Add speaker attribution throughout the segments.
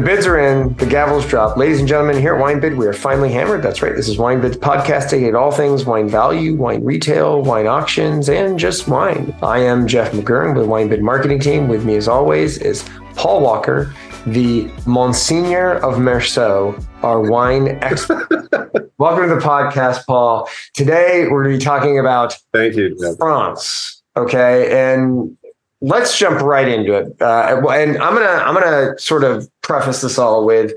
Speaker 1: The bids are in, the gavel's dropped. Ladies and gentlemen, here at WineBid, we are finally hammered. That's right. This is Wine WineBid's podcasting at all things wine value, wine retail, wine auctions, and just wine. I am Jeff McGurn with WineBid marketing team. With me, as always, is Paul Walker, the Monsignor of Meursault, our wine expert. Welcome to the podcast, Paul. Today, we're going to be talking about
Speaker 2: Thank you.
Speaker 1: France. Okay, and let's jump right into it. Uh, and I'm gonna I'm gonna sort of preface this all with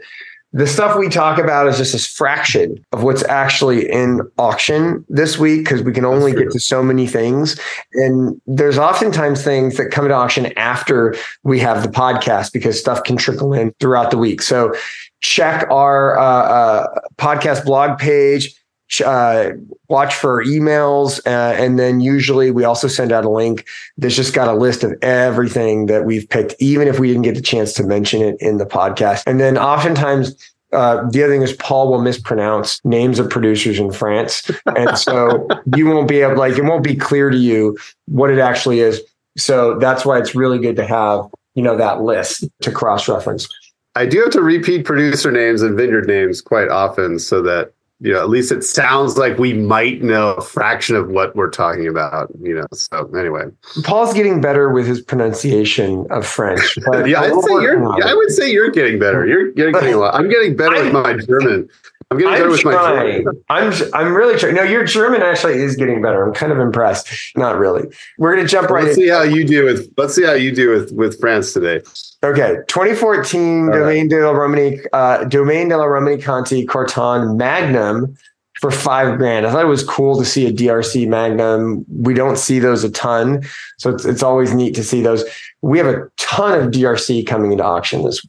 Speaker 1: the stuff we talk about is just a fraction of what's actually in auction this week because we can only get to so many things. And there's oftentimes things that come to auction after we have the podcast because stuff can trickle in throughout the week. So check our uh, uh, podcast blog page uh, watch for emails. Uh, and then usually we also send out a link that's just got a list of everything that we've picked, even if we didn't get the chance to mention it in the podcast. And then oftentimes, uh, the other thing is Paul will mispronounce names of producers in France. And so you won't be able, like, it won't be clear to you what it actually is. So that's why it's really good to have, you know, that list to cross reference.
Speaker 2: I do have to repeat producer names and vineyard names quite often so that you know, at least it sounds like we might know a fraction of what we're talking about, you know. So anyway.
Speaker 1: Paul's getting better with his pronunciation of French.
Speaker 2: yeah, I'd say you're I would say you're getting better. You're getting, getting a lot. I'm getting better with my German. I'm getting better I'm with trying.
Speaker 1: my German. I'm I'm really trying. No, your German actually is getting better. I'm kind of impressed. Not really. We're gonna jump right.
Speaker 2: Let's in. see how you do with. Let's see how you do with with France today.
Speaker 1: Okay, 2014 All Domaine right. de la Romanée, uh, Domaine de la Romanée Conti Corton Magnum for five grand. I thought it was cool to see a DRC Magnum. We don't see those a ton, so it's it's always neat to see those. We have a ton of DRC coming into auction this,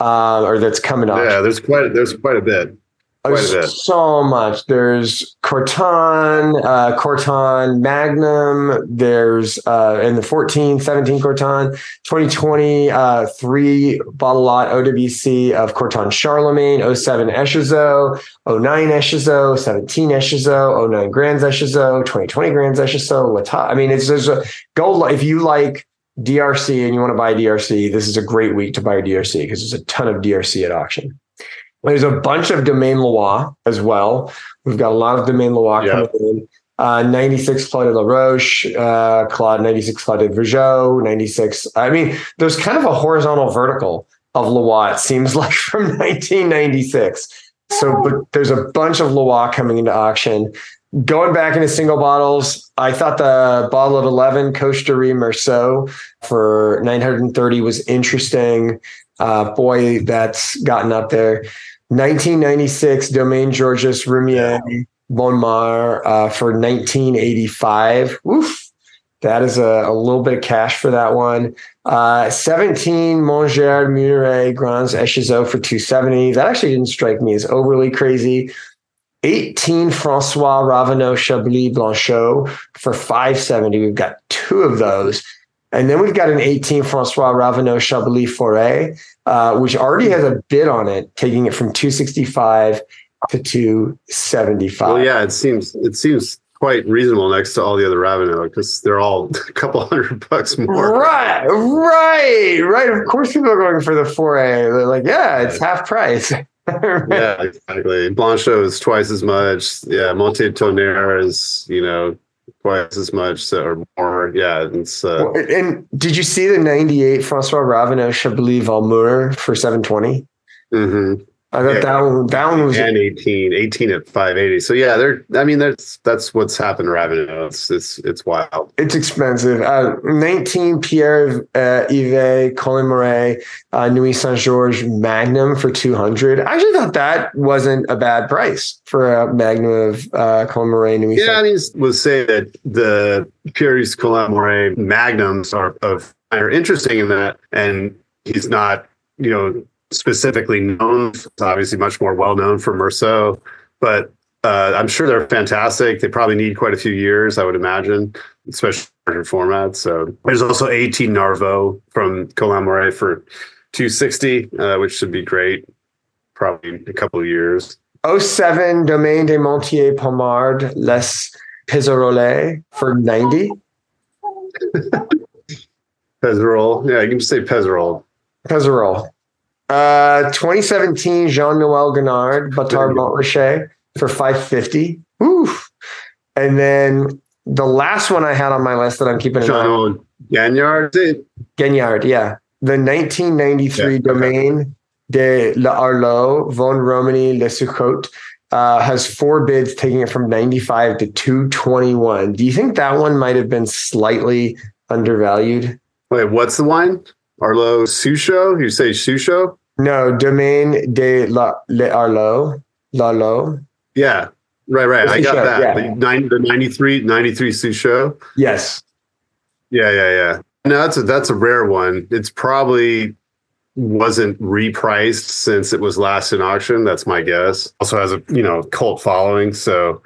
Speaker 1: uh, or that's coming
Speaker 2: up. Yeah, there's quite there's quite a bit.
Speaker 1: There's so much. There's Corton, uh, Corton Magnum. There's uh, in the 14, 17 Corton, 2020, uh, three bottle lot OWC of Corton Charlemagne, 07 Echezeaux, 09 Echezeaux, 17 Echezeaux, 09 Grands Echezeaux, 2020 Grands Echezeaux. I mean, it's there's a go if you like DRC and you want to buy DRC, this is a great week to buy DRC because there's a ton of DRC at auction. There's a bunch of Domaine Leroy as well. We've got a lot of Domaine Leroy coming in. Uh, 96 Clos de La Roche, uh, Clos 96 Clos de Vougeot, 96. I mean, there's kind of a horizontal vertical of Leroy, it seems like from 1996. So, but there's a bunch of Leroy coming into auction. Going back into single bottles, I thought the bottle of 11 Coche-Dury Meursault for 930 was interesting. Uh, boy, that's gotten up there. 1996, Domaine Georges Roumier Bonnes-Mares uh, for 1985. Oof. That is a, a, little bit of cash for that one. Uh, 17 Mongeard-Mugneret Grands Echezeaux for 270. That actually didn't strike me as overly crazy. 18 Francois Raveneau Chablis Blanchot for 570. We've got two of those. And then we've got an 18 Francois Raveneau Chablis Foret, uh, which already has a bid on it, taking it from 265 to 275.
Speaker 2: Well, yeah, it seems it seems quite reasonable next to all the other Raveneau because they're all a couple hundred bucks more.
Speaker 1: Right, right, right. Of course, people are going for the Foret. They're like, yeah, it's half price.
Speaker 2: yeah, exactly. Blanchot is twice as much. Yeah, Monte Tonnerre is, you know, twice as much so, or more. Yeah. It's, uh,
Speaker 1: and did you see the 98 Francois Raveneau Chablis Valmur for 720?
Speaker 2: Mm-hmm.
Speaker 1: I thought yeah. that one that one was
Speaker 2: and 18, 18 at 580. So yeah, they're I mean that's that's what's happened to Raveneau. It's it's it's wild.
Speaker 1: It's expensive. Uh, 19 Pierre uh, Yves Colin-Morey, uh, Nuits Saint Georges Magnum for 200. I actually thought that wasn't a bad price for a Magnum of uh, Colin-Morey
Speaker 2: Nuits. Yeah, I mean, was say that the Pierre Colin-Morey Magnums are of are interesting in that, and he's not you know specifically known. It's obviously much more well known for Meursault, but uh, I'm sure they're fantastic. They probably need quite a few years, I would imagine, especially larger formats. So there's also 18 Narvaux from Colin for 260, uh, which should be great. Probably a couple of years.
Speaker 1: 07 Domaine des Montiers Pommard Les Pézerolles for 90.
Speaker 2: Pézerolles. Yeah, you can just say Pézerolles.
Speaker 1: Pézerolles. Uh, 2017 Jean Noel Gagnard, Bâtard Montrachet for 550. Oof. And then the last one I had on my list that I'm keeping an eye on,
Speaker 2: Gagnard.
Speaker 1: Gagnard, yeah. The 1993
Speaker 2: Yeah, okay.
Speaker 1: Domaine de l'Arlot, Vosne Romanée Les Suchots, uh, has four bids taking it from 95 to 221. Do you think that one might have been slightly undervalued?
Speaker 2: Wait, what's the wine? Arlot Suchots? You say Suchots?
Speaker 1: No, Domaine de la, l'Arlot, L'Arlot.
Speaker 2: Yeah. Right, right. I got that.
Speaker 1: yeah.
Speaker 2: The, nine, the 93, 93 Suchots.
Speaker 1: Yes.
Speaker 2: Yeah, yeah, yeah. No, that's a that's a rare one. It's probably wasn't repriced since it was last in auction. That's my guess. Also has a you know cult following, so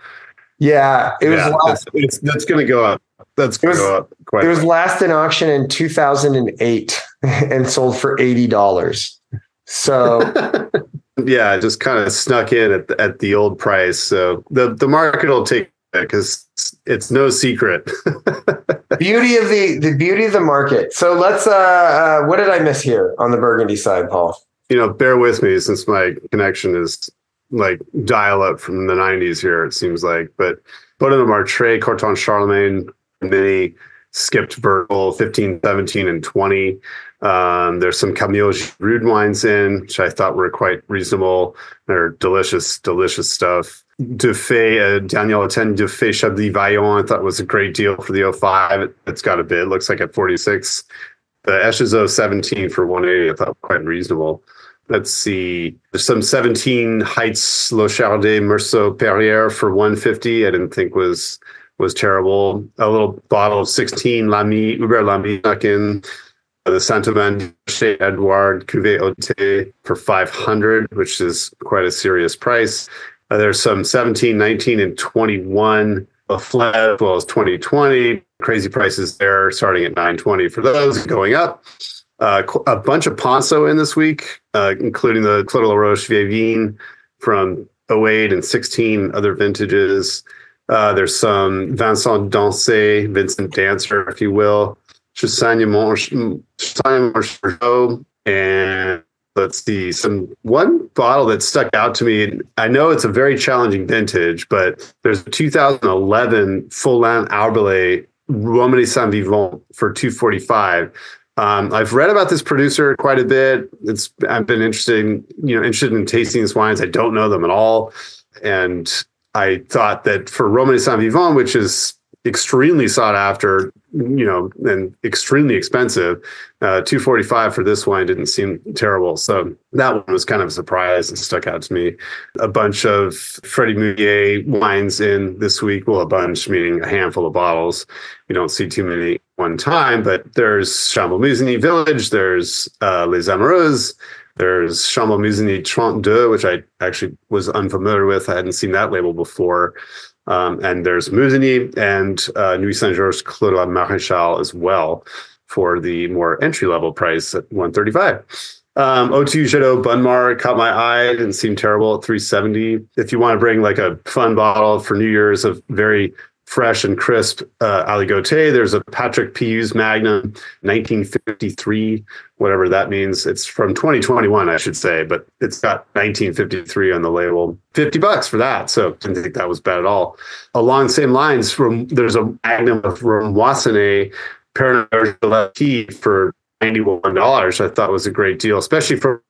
Speaker 1: Yeah, it was
Speaker 2: yeah,
Speaker 1: last,
Speaker 2: it's, it's that's going to go up. That's going to go up quite.
Speaker 1: it was last in auction in 2008 and sold for $80. So
Speaker 2: yeah, just kind of snuck in at the, at the old price. So the the market will take it because it's no secret.
Speaker 1: beauty of the the beauty of the market. So let's uh, uh what did I miss here on the Burgundy side, Paul?
Speaker 2: you know, bear with me since my connection is like dial up from the 90s here, it seems like. But Bonneau du Martray, Corton Charlemagne, Mini, skipped Virgil 15, 17, and 20. Um, there's some Camille Rude wines in, which I thought were quite reasonable. They're delicious, delicious stuff. Dufay, uh, Daniel 10 Dufay Chablis Vaillant, I thought was a great deal for the 05. It, it's got a bid, looks like at 46. The Esches 17 for 180, I thought quite reasonable. Let's see. There's some 17 Heights Lochardet Meursault Perrières for 150. I didn't think was was terrible. A little bottle of 16 Lamy Hubert Lamy snuck in. The Chez Edouard Cuvée Haute for 500, which is quite a serious price. Uh, there's some 17, 19, and 21 Lafleur, as well as 2020. Crazy prices there, starting at 920 for those, going up. Uh, a bunch of Ponsot in this week, uh, including the Clos de la Roche Vievine from 08 and 16 other vintages. Uh, there's some Vincent Dancer, Vincent Dancer, if you will, Chassagne Monchot, and let's see, some one bottle that stuck out to me. I know it's a very challenging vintage, but there's a 2011 Follin Arbelet Romanée Saint Vivant for 245. Um, I've read about this producer quite a bit. It's I've been interested, in, you know, interested in tasting these wines. I don't know them at all, and I thought that for Romanée Saint Vivant, which is extremely sought after, you know, and extremely expensive, uh, two forty five for this wine didn't seem terrible. So that one was kind of a surprise and stuck out to me. A bunch of Freddie Mugnier wines in this week. Well, a bunch meaning a handful of bottles. You don't see too many one time, but there's Chambolle Musigny Village, there's uh, Les Amoureuses, there's Chambolle Musigny 32, which I actually was unfamiliar with. I hadn't seen that label before. Um, and there's Musigny and uh, Nuits Saint Georges Clos de la Maréchale as well for the more entry level price at 135. Um, O2 Jadot Bonnes-Mares caught my eye. Didn't seem terrible at 370. If you want to bring like a fun bottle for New Year's of very fresh and crisp uh, Aligoté, there's a Patrick Piuze Magnum 1953, whatever that means. It's from 2021, I should say, but it's got 1953 on the label. 50 bucks for that. So didn't think that was bad at all. Along the same lines, from there's a Magnum of Pernod Gillette for $91. I thought was a great deal, especially for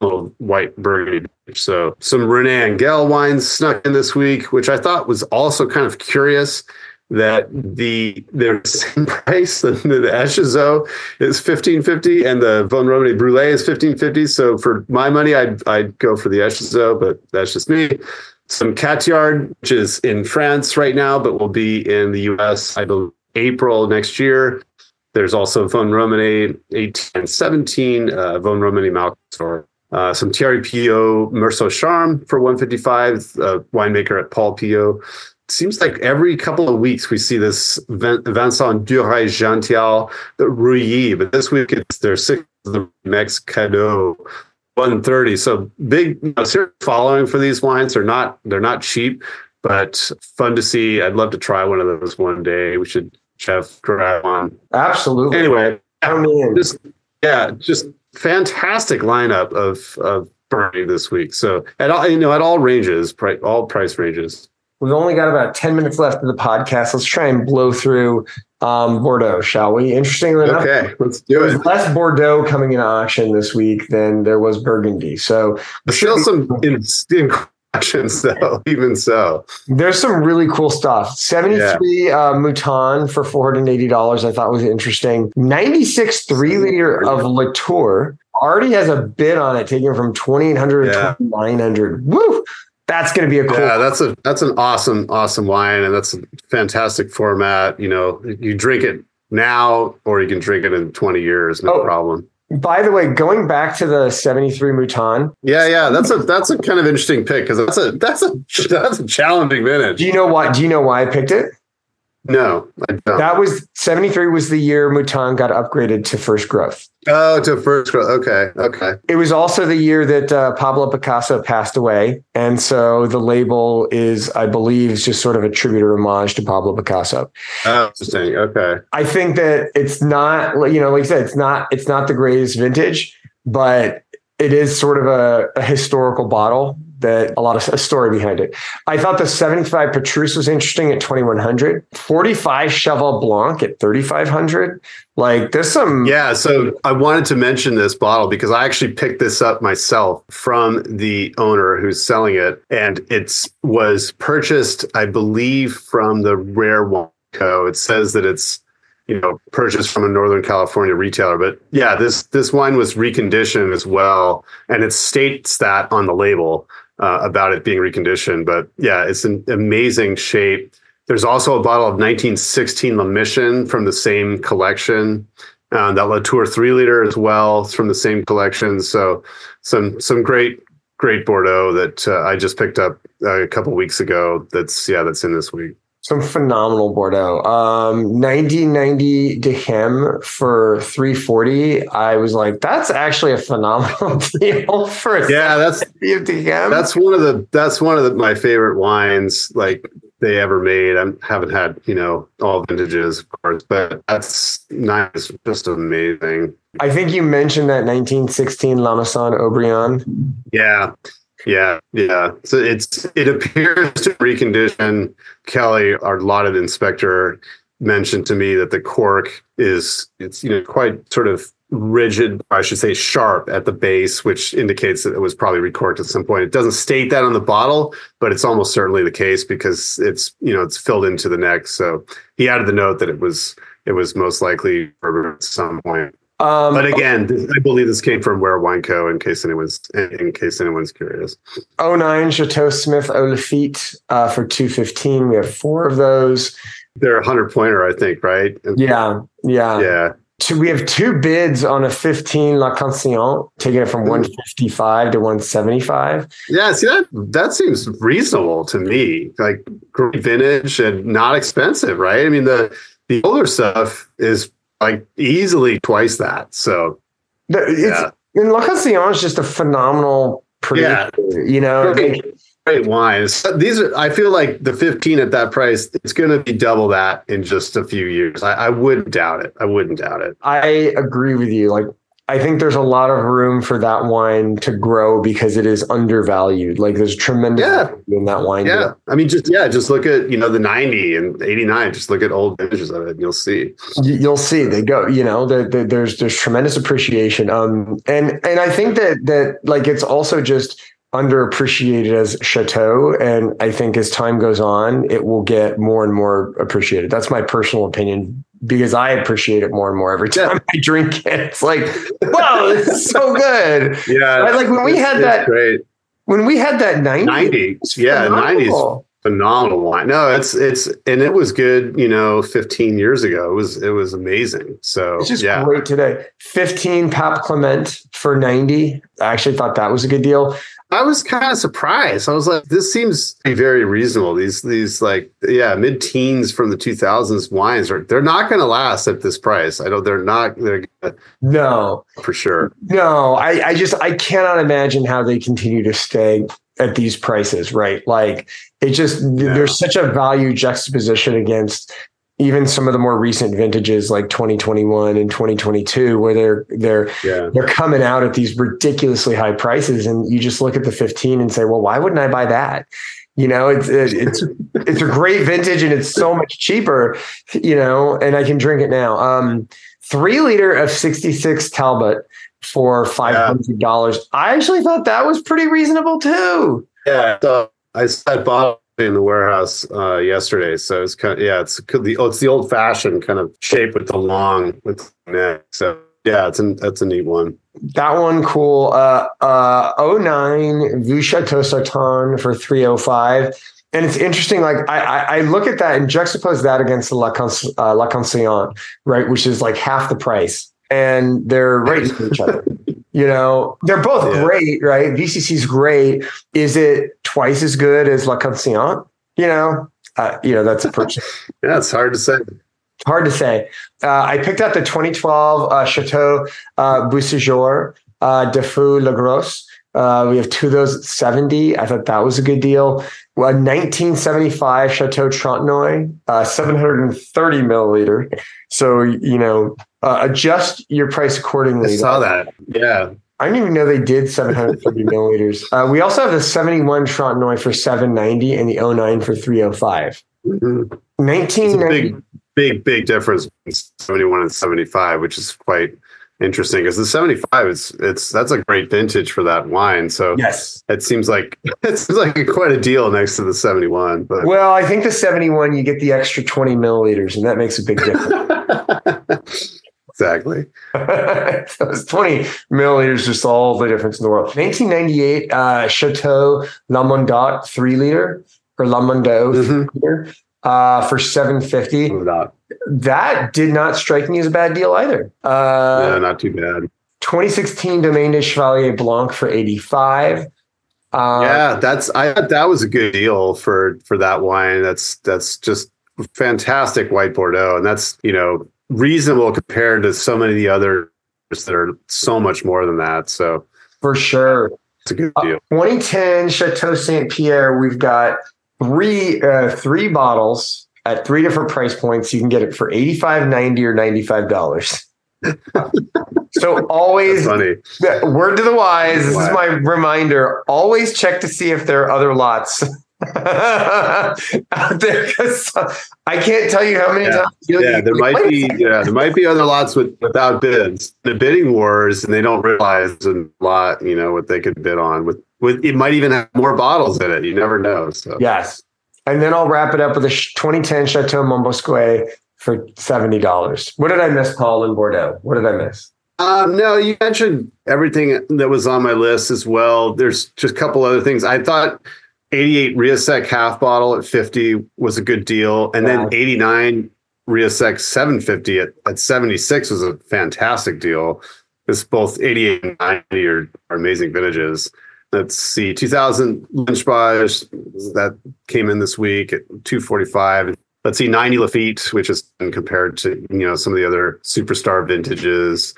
Speaker 2: little white burgundy. So some Rene Engel wines snuck in this week, which I thought was also kind of curious that the they're the same price. The, the Echezeaux is fifteen fifty, and the Vosne Romanée Brûlé is fifteen fifty. So for my money, I'd I'd go for the Echezeaux, but that's just me. Some Cathiard, which is in France right now, but will be in the U.S. I believe April next year. There's also Vosne Romanée 18 and 17, uh, Vosne Romanée Malcor. Uh, some Thierry Pillot Meursault Charme for 155, uh, winemaker at Paul Pillot. Seems like every couple of weeks we see this Vin- Vincent Dureuil-Janthial, the Rully, but this week it's their sixth the Meix Cadot 130. So big you know, serious following for these wines. They're not they're not cheap, but fun to see. I'd love to try one of those one day. We should have grab on.
Speaker 1: Absolutely.
Speaker 2: Anyway,
Speaker 1: Count me in.
Speaker 2: just yeah, just fantastic lineup of of burning this week. So at all, you know, at all ranges, pri- all price ranges.
Speaker 1: We've only got about 10 minutes left of the podcast. Let's try and blow through um, Bordeaux, shall we? Interestingly enough,
Speaker 2: Okay, let's do it.
Speaker 1: less Bordeaux coming in auction this week than there was Burgundy. So
Speaker 2: There's still some in, in questions though, even so.
Speaker 1: there's some really cool stuff. 73 uh, Mouton for $480, I thought was interesting. 96 three liter of Latour already has a bid on it, taking it from 2800
Speaker 2: Yeah.
Speaker 1: to 2900 Woo! That's going to be a cool.
Speaker 2: Yeah, that's a that's an awesome, awesome wine, and that's a fantastic format. You know, you drink it now, or you can drink it in 20 years, no
Speaker 1: Oh.
Speaker 2: problem.
Speaker 1: By the way, going back to the 73 Mouton,
Speaker 2: Yeah, yeah, that's a that's a kind of interesting pick because that's a that's a that's a challenging vintage.
Speaker 1: do you know why? Do you know why I picked it?
Speaker 2: No, I don't.
Speaker 1: That was 73 was the year Mouton got upgraded to first growth.
Speaker 2: oh, to first growth. Okay, okay.
Speaker 1: It was also the year that uh, Pablo Picasso passed away. And so the label is, I believe, is just sort of a tribute or homage to Pablo Picasso.
Speaker 2: Oh, interesting. Okay.
Speaker 1: I think that it's not, you know, like I said, it's not, it's not the greatest vintage, but it is sort of a, a historical bottle that a lot of a story behind it. I thought the 75 Petrus was interesting at 2100, 45 Cheval Blanc at 3500. Like there's some,
Speaker 2: Yeah, so I wanted to mention this bottle because I actually picked this up myself from the owner who's selling it, and it's was purchased, I believe, from the Rare Wine Co. It says that it's you know purchased from a Northern California retailer, but yeah, this this wine was reconditioned as well, and it states that on the label uh, about it being reconditioned. But yeah, it's an amazing shape. There's also a bottle of 1916 La Mission from the same collection. Uh, that Latour three liter as well. It's from the same collection. So some some great great Bordeaux that uh, I just picked up uh, a couple weeks ago. That's yeah, that's in this week.
Speaker 1: Some phenomenal Bordeaux. Um, 9090 Dehem for 340. I was like, that's actually a phenomenal deal for a
Speaker 2: Yeah, that's
Speaker 1: 70 of
Speaker 2: that's one of the that's one of the, my favorite wines like they ever made. I haven't had you know all vintages of course, but that's nice, just amazing.
Speaker 1: I think you mentioned that 1916 La Mission Haut-Brion.
Speaker 2: Yeah. Yeah, yeah. So it's it appears to recondition. Kelly, our lauded inspector, mentioned to me that the cork is it's you know quite sort of rigid, I should say sharp at the base, which indicates that it was probably recorked at some point. It doesn't state that on the bottle, but it's almost certainly the case because it's you know it's filled into the neck. So he added the note that it was it was most likely at some point.
Speaker 1: Um,
Speaker 2: But again, this- I believe this came from Rare Wine Co. In case anyone's in case anyone's curious.
Speaker 1: 09 Chateau Smith Haut Lafitte uh, for 215. We have four of those.
Speaker 2: They're a hundred pointer, I think, right?
Speaker 1: Yeah, yeah.
Speaker 2: Yeah.
Speaker 1: Two, we have two bids on a 15 La Conseillante, taking it from 155 to 175.
Speaker 2: Yeah. See that that seems reasonable to me. Like great vintage and not expensive, right? I mean the the older stuff is like easily twice that. So
Speaker 1: The, it's,
Speaker 2: Yeah.
Speaker 1: And La is just a phenomenal producer,
Speaker 2: Yeah.
Speaker 1: you know?
Speaker 2: Great. great wines. These are I feel like the 15 at that price, it's gonna be double that in just a few years. I, I wouldn't doubt it. I wouldn't doubt it.
Speaker 1: I agree with you. Like, I think there's a lot of room for that wine to grow because it is undervalued. Like, there's tremendous
Speaker 2: Yeah.
Speaker 1: value in that wine.
Speaker 2: Yeah. I mean just yeah, just look at you know the 90 and 89. Just look at old vintages of it and you'll see.
Speaker 1: You'll see they go you know the, the, there's there's tremendous appreciation um and and i think that that like it's also just underappreciated as chateau and i think as time goes on it will get more and more appreciated that's my personal opinion because i appreciate it more and more every time i drink it it's like wow this is so good
Speaker 2: Yeah.
Speaker 1: Right, like when we had that-
Speaker 2: great.
Speaker 1: when we had that 90
Speaker 2: 90. Yeah, 90s
Speaker 1: phenomenal.
Speaker 2: phenomenal wine. No, it's it's and it was good, you know, 15 years ago. It was it was amazing. So
Speaker 1: It's just
Speaker 2: yeah.
Speaker 1: great today. 15 Pape Clément for 90. I actually thought that was a good deal.
Speaker 2: I was kind of surprised. I was like, this seems to be very reasonable. These these like yeah, mid-teens from the 2000s wines are they're not going to last at this price. I don't they're not they're gonna,
Speaker 1: No,
Speaker 2: for sure.
Speaker 1: no, I, I just I cannot imagine how they continue to stay at these prices, right? Like it just there's such a value juxtaposition against even some of the more recent vintages like 2021 and 2022 where they're they're
Speaker 2: Yeah.
Speaker 1: they're coming out at these ridiculously high prices and you just look at the 15 and say well why wouldn't i buy that you know it's it's it's a great vintage and it's so much cheaper you know and i can drink it now um three liter of 66 talbot for $500 i actually thought that was pretty reasonable too
Speaker 2: Yeah. So I saw bottle in the warehouse uh, yesterday. So it's kind of yeah, it's the oh, it's the old fashioned kind of shape with the long with the neck. So yeah, it's an, that's a neat one.
Speaker 1: That one cool. Uh uh 09 Vieux Chateau Certan for 305. And it's interesting, like I, I I look at that and juxtapose that against the La, Cons- uh, La right, which is like half the price. And they're right to each other. You know, they're both
Speaker 2: Yeah.
Speaker 1: great, right? VCC's great. Is it twice as good as La Conseillante? You know, uh, you know, that's a purchase.
Speaker 2: Yeah, it's hard to say.
Speaker 1: hard to say. Uh, I picked out the 2012 uh, Chateau uh, Beauséjour uh, Duffau-Lagarrosse. Uh, we have two of those at 70. I thought that was a good deal. Well, 1975 Chateau Trotanoy, uh, 730 milliliter. So, you know, uh, adjust your price
Speaker 2: I
Speaker 1: accordingly.
Speaker 2: saw that. Yeah.
Speaker 1: I didn't even know they did 730 milliliters. Uh, we also have the 71 Trotanoy for 790 and the 09 for 305.
Speaker 2: Mhm. It's a
Speaker 1: 1990.
Speaker 2: big, big, big difference between 71 and 75, which is quite interesting because the 75 is it's that's a great vintage for that wine. So
Speaker 1: Yes.
Speaker 2: it seems like it seems like quite a deal next to the 71. But
Speaker 1: Well, I think the 71, you get the extra 20 milliliters, and that makes a big difference.
Speaker 2: exactly.
Speaker 1: so it's 20 milliliters, just all the difference in the world. 1998, uh, Chateau La Mondotte, three liter, or La Mondotte,
Speaker 2: Mhm.
Speaker 1: three liter, uh, for 750.
Speaker 2: No.
Speaker 1: That did not strike me as a bad deal either.
Speaker 2: yeah,
Speaker 1: Uh,
Speaker 2: not too bad.
Speaker 1: 2016 Domaine de Chevalier Blanc for 85. Uh,
Speaker 2: yeah, that's I that was a good deal for for that wine. That's that's just fantastic white Bordeaux, and that's you know reasonable compared to so many of the others that are so much more than that. So
Speaker 1: for sure.
Speaker 2: it's a good
Speaker 1: Uh,
Speaker 2: deal.
Speaker 1: 2010 Chateau Saint Pierre. We've got three uh, three bottles at three different price points. You can get it for 85 90 or $95. so always word to the wise. This is my reminder. Always check to see if there are other lots. out there I can't tell you how many
Speaker 2: Yeah.
Speaker 1: times
Speaker 2: Yeah, there might be yeah, there might be other lots with without bids. The bidding wars, and they don't realize a lot, you know, what they could bid on. With with it might even have more bottles in it. You never know. So
Speaker 1: Yes. And then I'll wrap it up with a 2010 Chateau Monbousquet for $70. What did I miss, Paul, in Bordeaux? What did I miss?
Speaker 2: Um, no, you mentioned everything that was on my list as well. There's just a couple other things. I thought 88 Rieussec half bottle at 50 was a good deal. And
Speaker 1: Wow.
Speaker 2: then 89 Rieussec 750 at, at 76 was a fantastic deal. It's both 88 and 90 are, are amazing vintages. Let's see, 2000 Lynch-Bages that came in this week at 245. Let's see, 90 Lafite, which is compared to you know some of the other superstar vintages.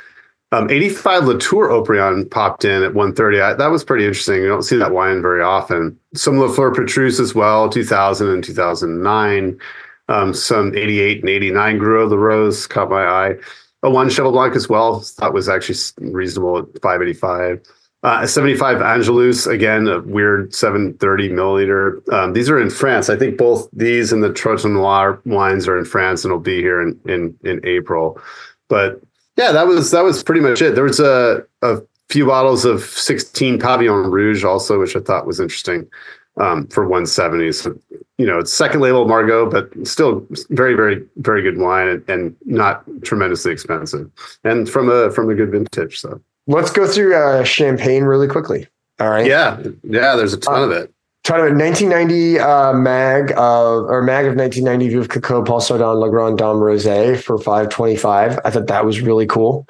Speaker 2: Um, 85 La Tour Haut-Brion popped in at 130. I, that was pretty interesting. You don't see that wine very often. Some Lafleur Petrus as well, 2000 and 2009. Um, some 88 and 89 Gruaud Larose caught my eye. A one Cheval Blanc as well. That was actually reasonable at 585. Uh, 75 Angelus, again, a weird 730 milliliter. Um, these are in France. I think both these and the Trojan Noir wines are in France and will be here in, in, in April. But yeah, that was that was pretty much it. There was a, a few bottles of 16 Pavillon Rouge also, which I thought was interesting um, for 170. So, you know, it's second label Margaux, but still very, very, very good wine and, and not tremendously expensive and from a from a good vintage. So
Speaker 1: Let's go through uh, champagne really quickly. All right.
Speaker 2: yeah, yeah, there's a ton of it.
Speaker 1: It. 1990 uh, mag of or mag of 1990 view of Clicquot Ponsardin Le Grand Dame Rosé for 525. I thought that was really cool.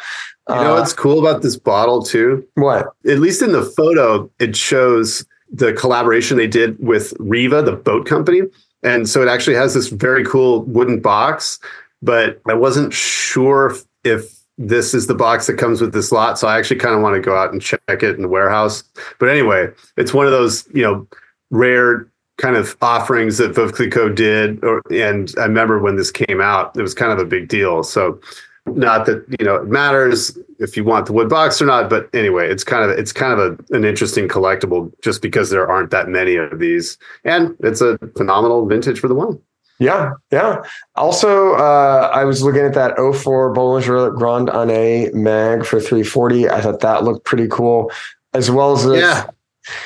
Speaker 2: You know
Speaker 1: Uh,
Speaker 2: what's cool about this bottle too?
Speaker 1: what?
Speaker 2: At least in the photo, it shows the collaboration they did with Riva, the boat company. And so it actually has this very cool wooden box, but I wasn't sure if this is the box that comes with this lot. So I actually kind of want to go out and check it in the warehouse. But anyway, it's one of those, you know, rare kind of offerings that Veuve Clicquot did, or, and I remember when this came out, it was kind of a big deal. So, not that you know it matters if you want the wood box or not, but anyway, it's kind of it's kind of a, an interesting collectible just because there aren't that many of these, and it's a phenomenal vintage for the wine.
Speaker 1: Yeah, yeah. Also, uh, I was looking at that 04 Bollinger Grand Année mag for 340. I thought that looked pretty cool, as well as this.
Speaker 2: Yeah,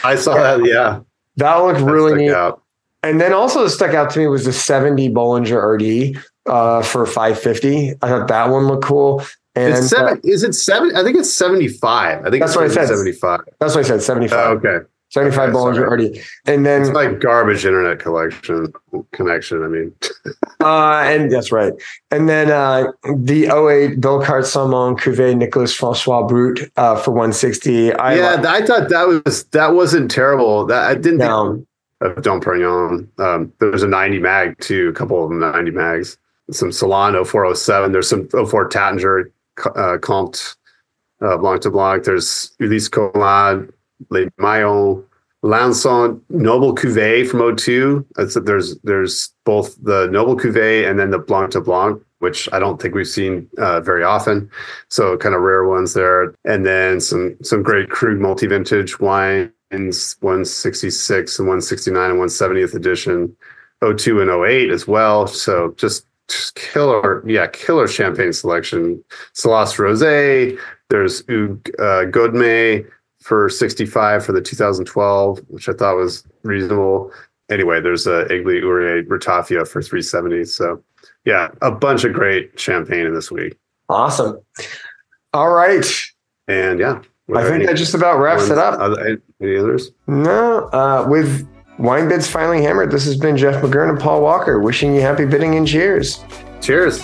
Speaker 2: I saw that. Yeah,
Speaker 1: that looked that really neat. Out. And then also stuck out to me was the 70 Bollinger RD uh, for 550. I thought that one looked cool.
Speaker 2: And it's seven, uh, is it seven? I think it's 75. I think
Speaker 1: that's what I said.
Speaker 2: 75.
Speaker 1: That's what I said. 75.
Speaker 2: Oh, okay.
Speaker 1: 75 okay, already. And then
Speaker 2: it's like garbage internet collection connection. I mean,
Speaker 1: uh, and that's right. And then uh, the 08 Billecart-Salmon Cuvée Nicolas Francois Brut uh, for 160.
Speaker 2: I yeah, like, I thought that was that wasn't terrible. That I didn't no. think of Dom Perignon. Um, there's a 90 mag too, a couple of 90 mags. Some Salon 0407. There's some 04 Taittinger uh, Comte uh, Blanc de Blanc. There's Ulysse Collin Les Maillons, Lanson, Noble Cuvée from 02. there's there's both the Noble Cuvée and then the Blanc de Blanc, which I don't think we've seen uh, very often. So kind of rare ones there. And then some some great Krug multi vintage wines, 166 and 169 and 170th edition, 02 and 08 as well. So just just killer, yeah, killer champagne selection. Salas Rosé. There's Hugues uh, Godmé, for 65 for the 2012, which I thought was reasonable. Anyway, there's a Egly-Ouriet Ratafia for 370. So yeah, a bunch of great champagne in this week.
Speaker 1: Awesome. All right.
Speaker 2: And yeah,
Speaker 1: I think that just about wraps it up.
Speaker 2: Other, any others?
Speaker 1: No. Uh, with WineBid's finally hammered, this has been Jeff McGurn and Paul Walker wishing you happy bidding and cheers.
Speaker 2: Cheers.